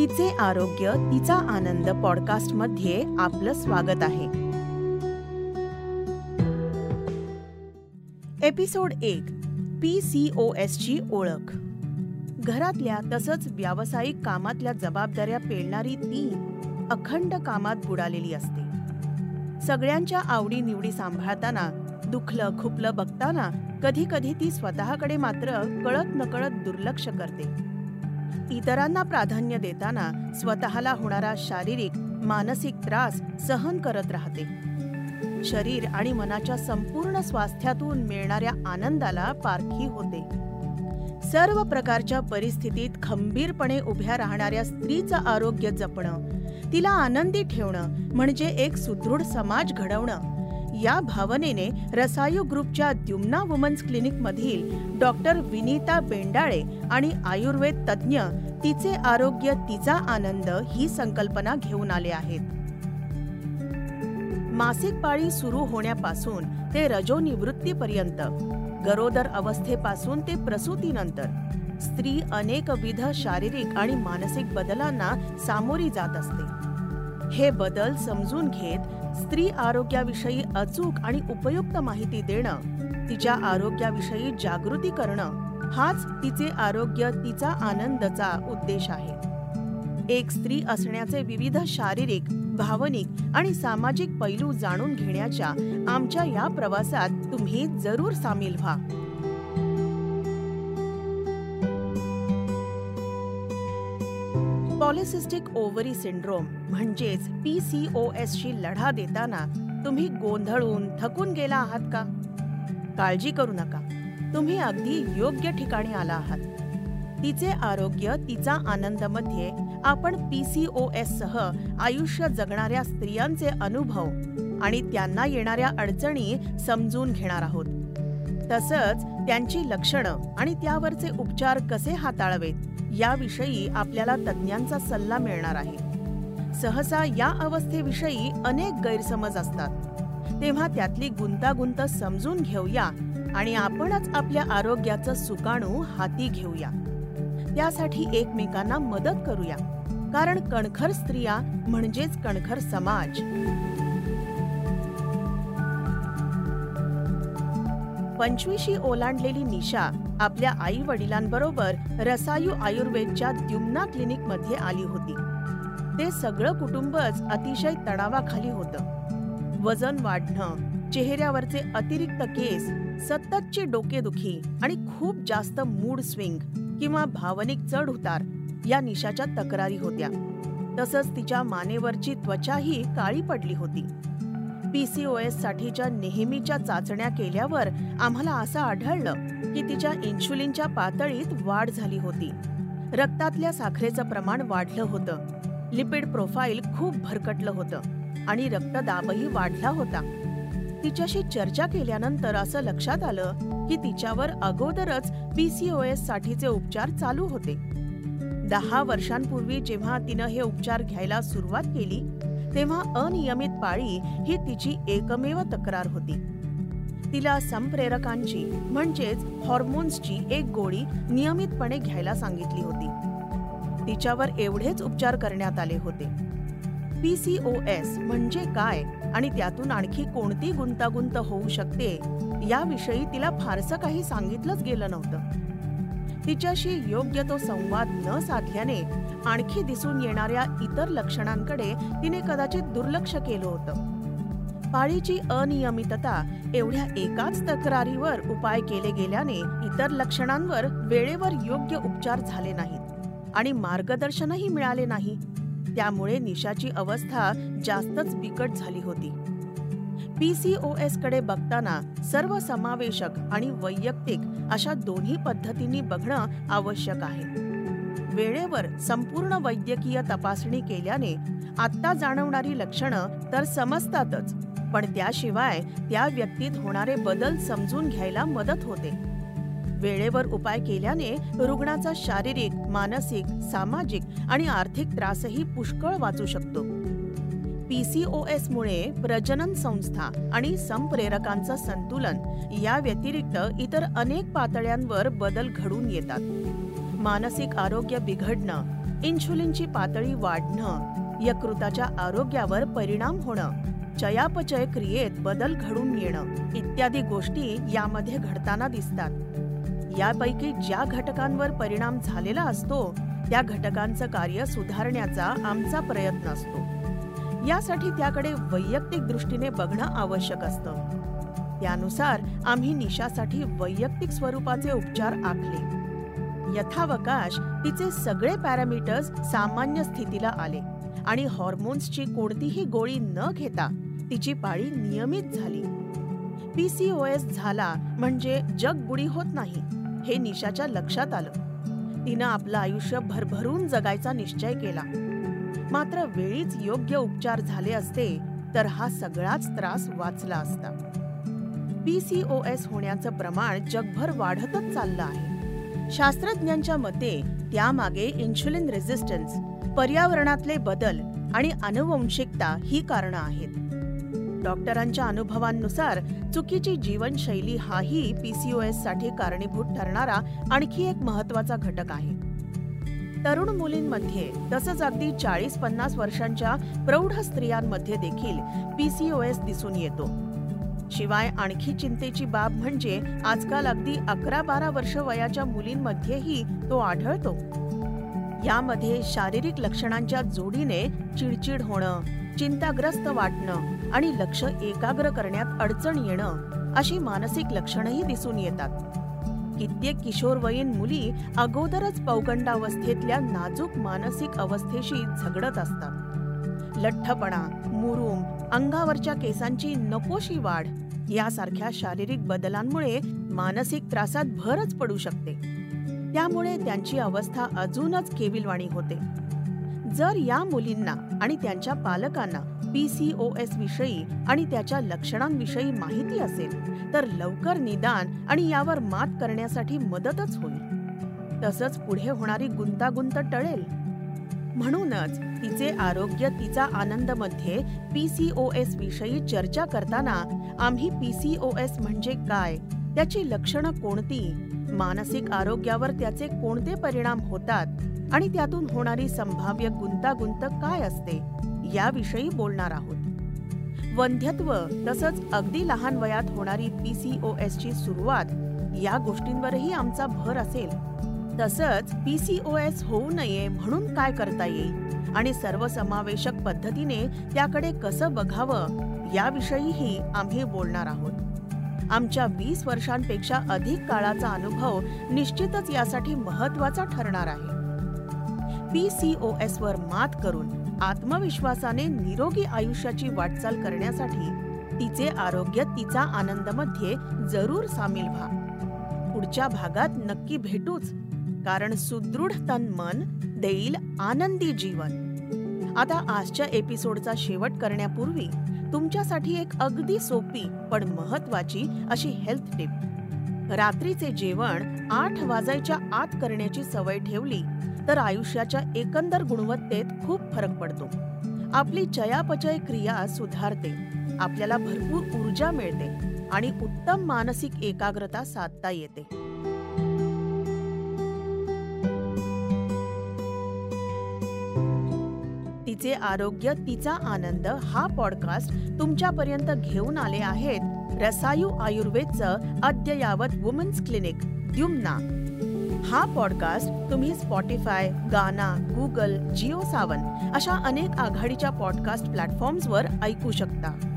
तिचे आरोग्य तिचा आनंद पॉडकास्टमध्ये आपलं स्वागत आहे. एपिसोड एक पी सी ओ एस ची ओळख. घरातल्या तसंच व्यावसायिक कामातल्या जबाबदाऱ्या पेलणारी ती अखंड कामात बुडालेली असते. सगळ्यांच्या आवडी निवडी सांभाळताना दुखलं खुपलं बघताना कधी कधी ती स्वतःकडे मात्र कळत नकळत दुर्लक्ष करते. इतरांना प्राधान्य देताना स्वतःला होणारा शारीरिक मानसिक त्रास सहन करत राहते. शरीर आणि मनाच्या संपूर्ण स्वास्थ्यातून मिळणाऱ्या आनंदाला पारखी होते. सर्व प्रकारच्या परिस्थितीत खंबीरपणे उभ्या राहणाऱ्या स्त्रीचं आरोग्य जपणं तिला आनंदी ठेवणं म्हणजे एक सुदृढ समाज घडवणं या भावनेने रसायू ग्रुपच्या द्युम्ना वुमन्स क्लिनिक मधील डॉक्टर विनीता बेंडाळे आणि आयुर्वेद तज्ज्ञ तिचे आरोग्य तिचा आनंद ही संकल्पना घेऊन आले आहेत. मासिक पाळी सुरू होण्यापासून ते रजोनिवृत्तीपर्यंत गरोदर अवस्थेपासून ते प्रसूतीनंतर स्त्री अनेकविध शारीरिक आणि मानसिक बदलांना सामोरी जात असते. हे बदल समजून घेत स्त्री आरोग्याविषयी अचूक आणि उपयुक्त माहिती देणं तिच्या आरोग्याविषयी जागृती करणं हाच तिचे आरोग्य तिचा आनंदचा उद्देश आहे. एक स्त्री असण्याचे विविध शारीरिक भावनिक आणि सामाजिक पैलू जाणून घेण्याच्या आमच्या या प्रवासात तुम्ही जरूर सामील व्हा. पॉलिसिस्टिक ओव्हरी सिंड्रोम म्हणजेच पी सी ओ एस शी लढा देताना तुम्ही गोंधळून थकून गेला आहात का? काळजी करू नका. तुम्ही अगदी योग्य ठिकाणी आला आहात. तिचे आरोग्य तिचा आनंदमध्ये आपण पी सी ओ एस सह आयुष्य जगणाऱ्या स्त्रियांचे अनुभव आणि त्यांना येणाऱ्या अडचणी समजून घेणार आहोत. तसंच त्यांची लक्षणं आणि त्यावरचे उपचार कसे हाताळावेत? याविषयी आपल्याला तज्ज्ञांचा सल्ला मिळणार आहे. सहसा या अवस्थेविषयी अनेक गैरसमज असतात. तेव्हा त्यातली गुंतागुंत समजून घेऊया आणि आपणच आपल्या आरोग्याचं सुकाणू हाती घेऊया. त्यासाठी एकमेकांना मदत करूया. कारण कणखर स्त्रिया म्हणजेच कणखर समाज. पंचवीशी ओलांडलेली निशा आपल्या आई वडिलांबरोबर रसायू आयुर्वेदच्या द्युम्ना क्लिनिकमध्ये आली होती. ते सगळं कुटुंबच अतिशय तणावाखाली होतं. वजन वाढणं चेहऱ्यावरचे अतिरिक्त केस सततची डोकेदुखी आणि खूप जास्त मूड स्विंग किंवा भावनिक चढ उतार या निशाच्या तक्रारी होत्या. तसंच तिच्या मानेवरची त्वचाही काळी पडली होती. पीसीओएस साठीच्या नेहमीच्या चाचण्या केल्यावर आम्हाला असं आढळलं की तिच्या इन्शुलिनच्या पातळीत वाढ झाली होती. रक्तातल्या साखरेचं प्रमाण वाढलं होतं. लिपिड प्रोफाईल खूप भरकटलं होतं आणि रक्तदाबही वाढला होता. तिच्याशी चर्चा केल्यानंतर असं लक्षात आलं की तिच्यावर अगोदरच पीसीओएस साठीचे उपचार चालू होते. दहा वर्षांपूर्वी जेव्हा तिनं हे उपचार घ्यायला सुरुवात केली तेव्हा अनियमित पाळी ही तिची एकमेव तक्रार होती. तिला संप्रेरकांची म्हणजेच हॉर्मोन्सची एक गोळी नियमितपणे घ्यायला सांगितली होती. तिच्यावर एवढेच उपचार करण्यात आले होते. पीसीओएस म्हणजे काय आणि त्यातून आणखी कोणती गुंतागुंत होऊ शकते याविषयी तिला फारसं काही सांगितलंच गेलं नव्हतं. तिच्याशी योग्य तो संवाद न साधल्याने आणखी दिसून येणाऱ्या इतर लक्षणांकडे तिने कदाचित दुर्लक्ष केलं होतं. पाळीची अनियमितता एवढ्या एकाच तक्रारीवर उपाय केले गेल्याने इतर लक्षणांवर वेळेवर योग्य उपचार झाले नाहीत आणि मार्गदर्शनही मिळाले नाही. त्यामुळे निशाची अवस्था जास्तच बिकट झाली होती. पीसीओएसकडे बघताना सर्व समावेशक आणि वैयक्तिक अशा दोन्ही पद्धतींनी बघणं आवश्यक आहे. वेळेवर संपूर्ण वैद्यकीय तपासणी केल्याने आत्ता जाणवणारी लक्षणं तर समजतातच पण त्याशिवाय त्या व्यक्तीत होणारे बदल समजून घ्यायला मदत होते. वेळेवर उपाय केल्याने रुग्णाचा शारीरिक मानसिक सामाजिक आणि आर्थिक त्रासही पुष्कळ वाचू शकतो. पीसीओएस मुळे प्रजनन संस्था आणि संप्रेरकांचं संतुलन या व्यतिरिक्त इतर अनेक पातळ्यांवर बदल घडून येतात. मानसिक आरोग्य बिघडणं इन्शुलिनची पातळी वाढणं यकृताच्या आरोग्यावर परिणाम होणं चयापचय क्रियेत बदल घडून येणं इत्यादी गोष्टी यामध्ये घडताना दिसतात. यापैकी ज्या घटकांवर परिणाम झालेला असतो त्या घटकांचं कार्य सुधारण्याचा आमचा प्रयत्न असतो. यासाठी त्याकडे वैयक्तिक दृष्टीने बघणं आवश्यक असतं. त्यानुसार आम्ही निशासाठी वैयक्तिक स्वरूपाचे उपचार आखले. यथावकाश तिचे सगळे पॅरामीटर्स सामान्य स्थितीला आले आणि हॉर्मोन्सची कोणतीही गोळी न घेता तिची पाळी नियमित झाली. पीसीओएस झाला म्हणजे जग बुडी होत नाही हे निशाच्या लक्षात आलं. तिनं आपलं आयुष्य भरभरून जगायचा निश्चय केला. मात्र वेळीच योग्य उपचार झाले असते तर हा सगळाच त्रास वाचला असता. पीसीओएस होण्याचं प्रमाण जगभर वाढतच चाललं आहे. शास्त्रज्ञांच्या मते त्यामागे इन्शुलिन रेझिस्टन्स पर्यावरणातले बदल आणि अनुवंशिकता ही कारणं आहेत. डॉक्टरांच्या अनुभवांनुसार चुकीची जीवनशैली हाही पीसीओएससाठी कारणीभूत ठरणारा आणखी एक महत्त्वाचा घटक आहे. तरुण मुलींमध्ये तसंच अगदी चाळीस पन्नास वर्षांच्या प्रौढ स्त्रियांमध्ये देखील पीसीओएस दिसून येतो. शिवाय आणखी चिंतेची बाब म्हणजे आजकाल अगदी अकरा बारा वर्ष वयाच्या मुलींमध्येही तो आढळतो. यामध्ये शारीरिक लक्षणांच्या जोडीने चिडचिड होणं चिंताग्रस्त वाटणं आणि लक्ष एकाग्र करण्यात अडचण येणं अशी मानसिक लक्षणंही दिसून येतात. कित्येक किशोरवयीन मुली अगोदरच पौगंडावस्थेतल्या नाजूक मानसिक अवस्थेशी झगडत असतात. लठ्ठपणा मुरूम अंगावरच्या केसांची नकोशी वाढ यासारख्या शारीरिक बदलांमुळे मानसिक त्रासात भरच पडू शकते. त्यामुळे त्यांची अवस्था अजूनच केविलवाणी होते. जर या मुलींना आणि त्यांच्या पालकांना पी सी ओ विषयी आणि त्याच्या लक्षणांविषयी माहिती असेल तर लवकर निदान आणि यावर मात करण्यासाठी मदतच होईल. तसंच पुढे होणारी गुंतागुंत टळेल. म्हणूनच तिचे आरोग्य तिचा आनंदमध्ये पीसीओएस विषयी चर्चा करताना आम्ही पी सी ओ एस म्हणजे काय त्याची लक्षणं कोणती मानसिक आरोग्यावर त्याचे कोणते परिणाम होतात आणि त्यातून होणारी संभाव्य गुंतागुंत काय असते याविषयी बोलणार आहोत. वंध्यत्व तसंच अगदी लहान वयात होणारी पीसीओएस ची सुरुवात या गोष्टींवरही आमचा भर असेल. तसंच पीसीओएस होऊ नये म्हणून काय करता येईल आणि सर्वसमावेशक पद्धतीने त्याकडे कसं बघावं याविषयीही आम्ही बोलणार आहोत. आमच्या वीस वर्षांपेक्षा अधिक काळाचा अनुभव निश्चितच यासाठी महत्त्वाचा ठरणार आहे. पीसीओएस वर मात करून आत्मविश्वासाने निरोगी आयुष्याची वाटचाल करण्यासाठी तिचे आरोग्य तिचा आनंदमध्ये जरूर सामील व्हा. पुढच्या भागात नक्की भेटूच कारण सुदृढ तन मन देईल आनंदी जीवन. आता आजच्या एपिसोडचा शेवट करण्यापूर्वी तुमच्यासाठी एक अगदी सोपी पण महत्वाची अशी हेल्थ टिप. रात्रीचे जेवण आठ वाजायच्या आत करण्याची सवय ठेवली तर आयुष्याच्या एकंदर गुणवत्तेत खूप फरक पडतो. आपली चयापचय क्रिया सुधारते आपल्याला भरपूर ऊर्जा मिळते आणि उत्तम मानसिक एकाग्रता साधता येते. तिचे आरोग्य तिचा आनंद हा पॉडकास्ट तुमच्यापर्यंत घेऊन आले आहेत रसायू आयुर्वेदचं अद्ययावत वुमन्स क्लिनिक द्युम्ना. हा पॉडकास्ट तुम्ही स्पॉटीफाय गाना गुगल जिओ सावन अशा अनेक आघाडीच्या पॉडकास्ट प्लॅटफॉर्म्सवर ऐकू शकता.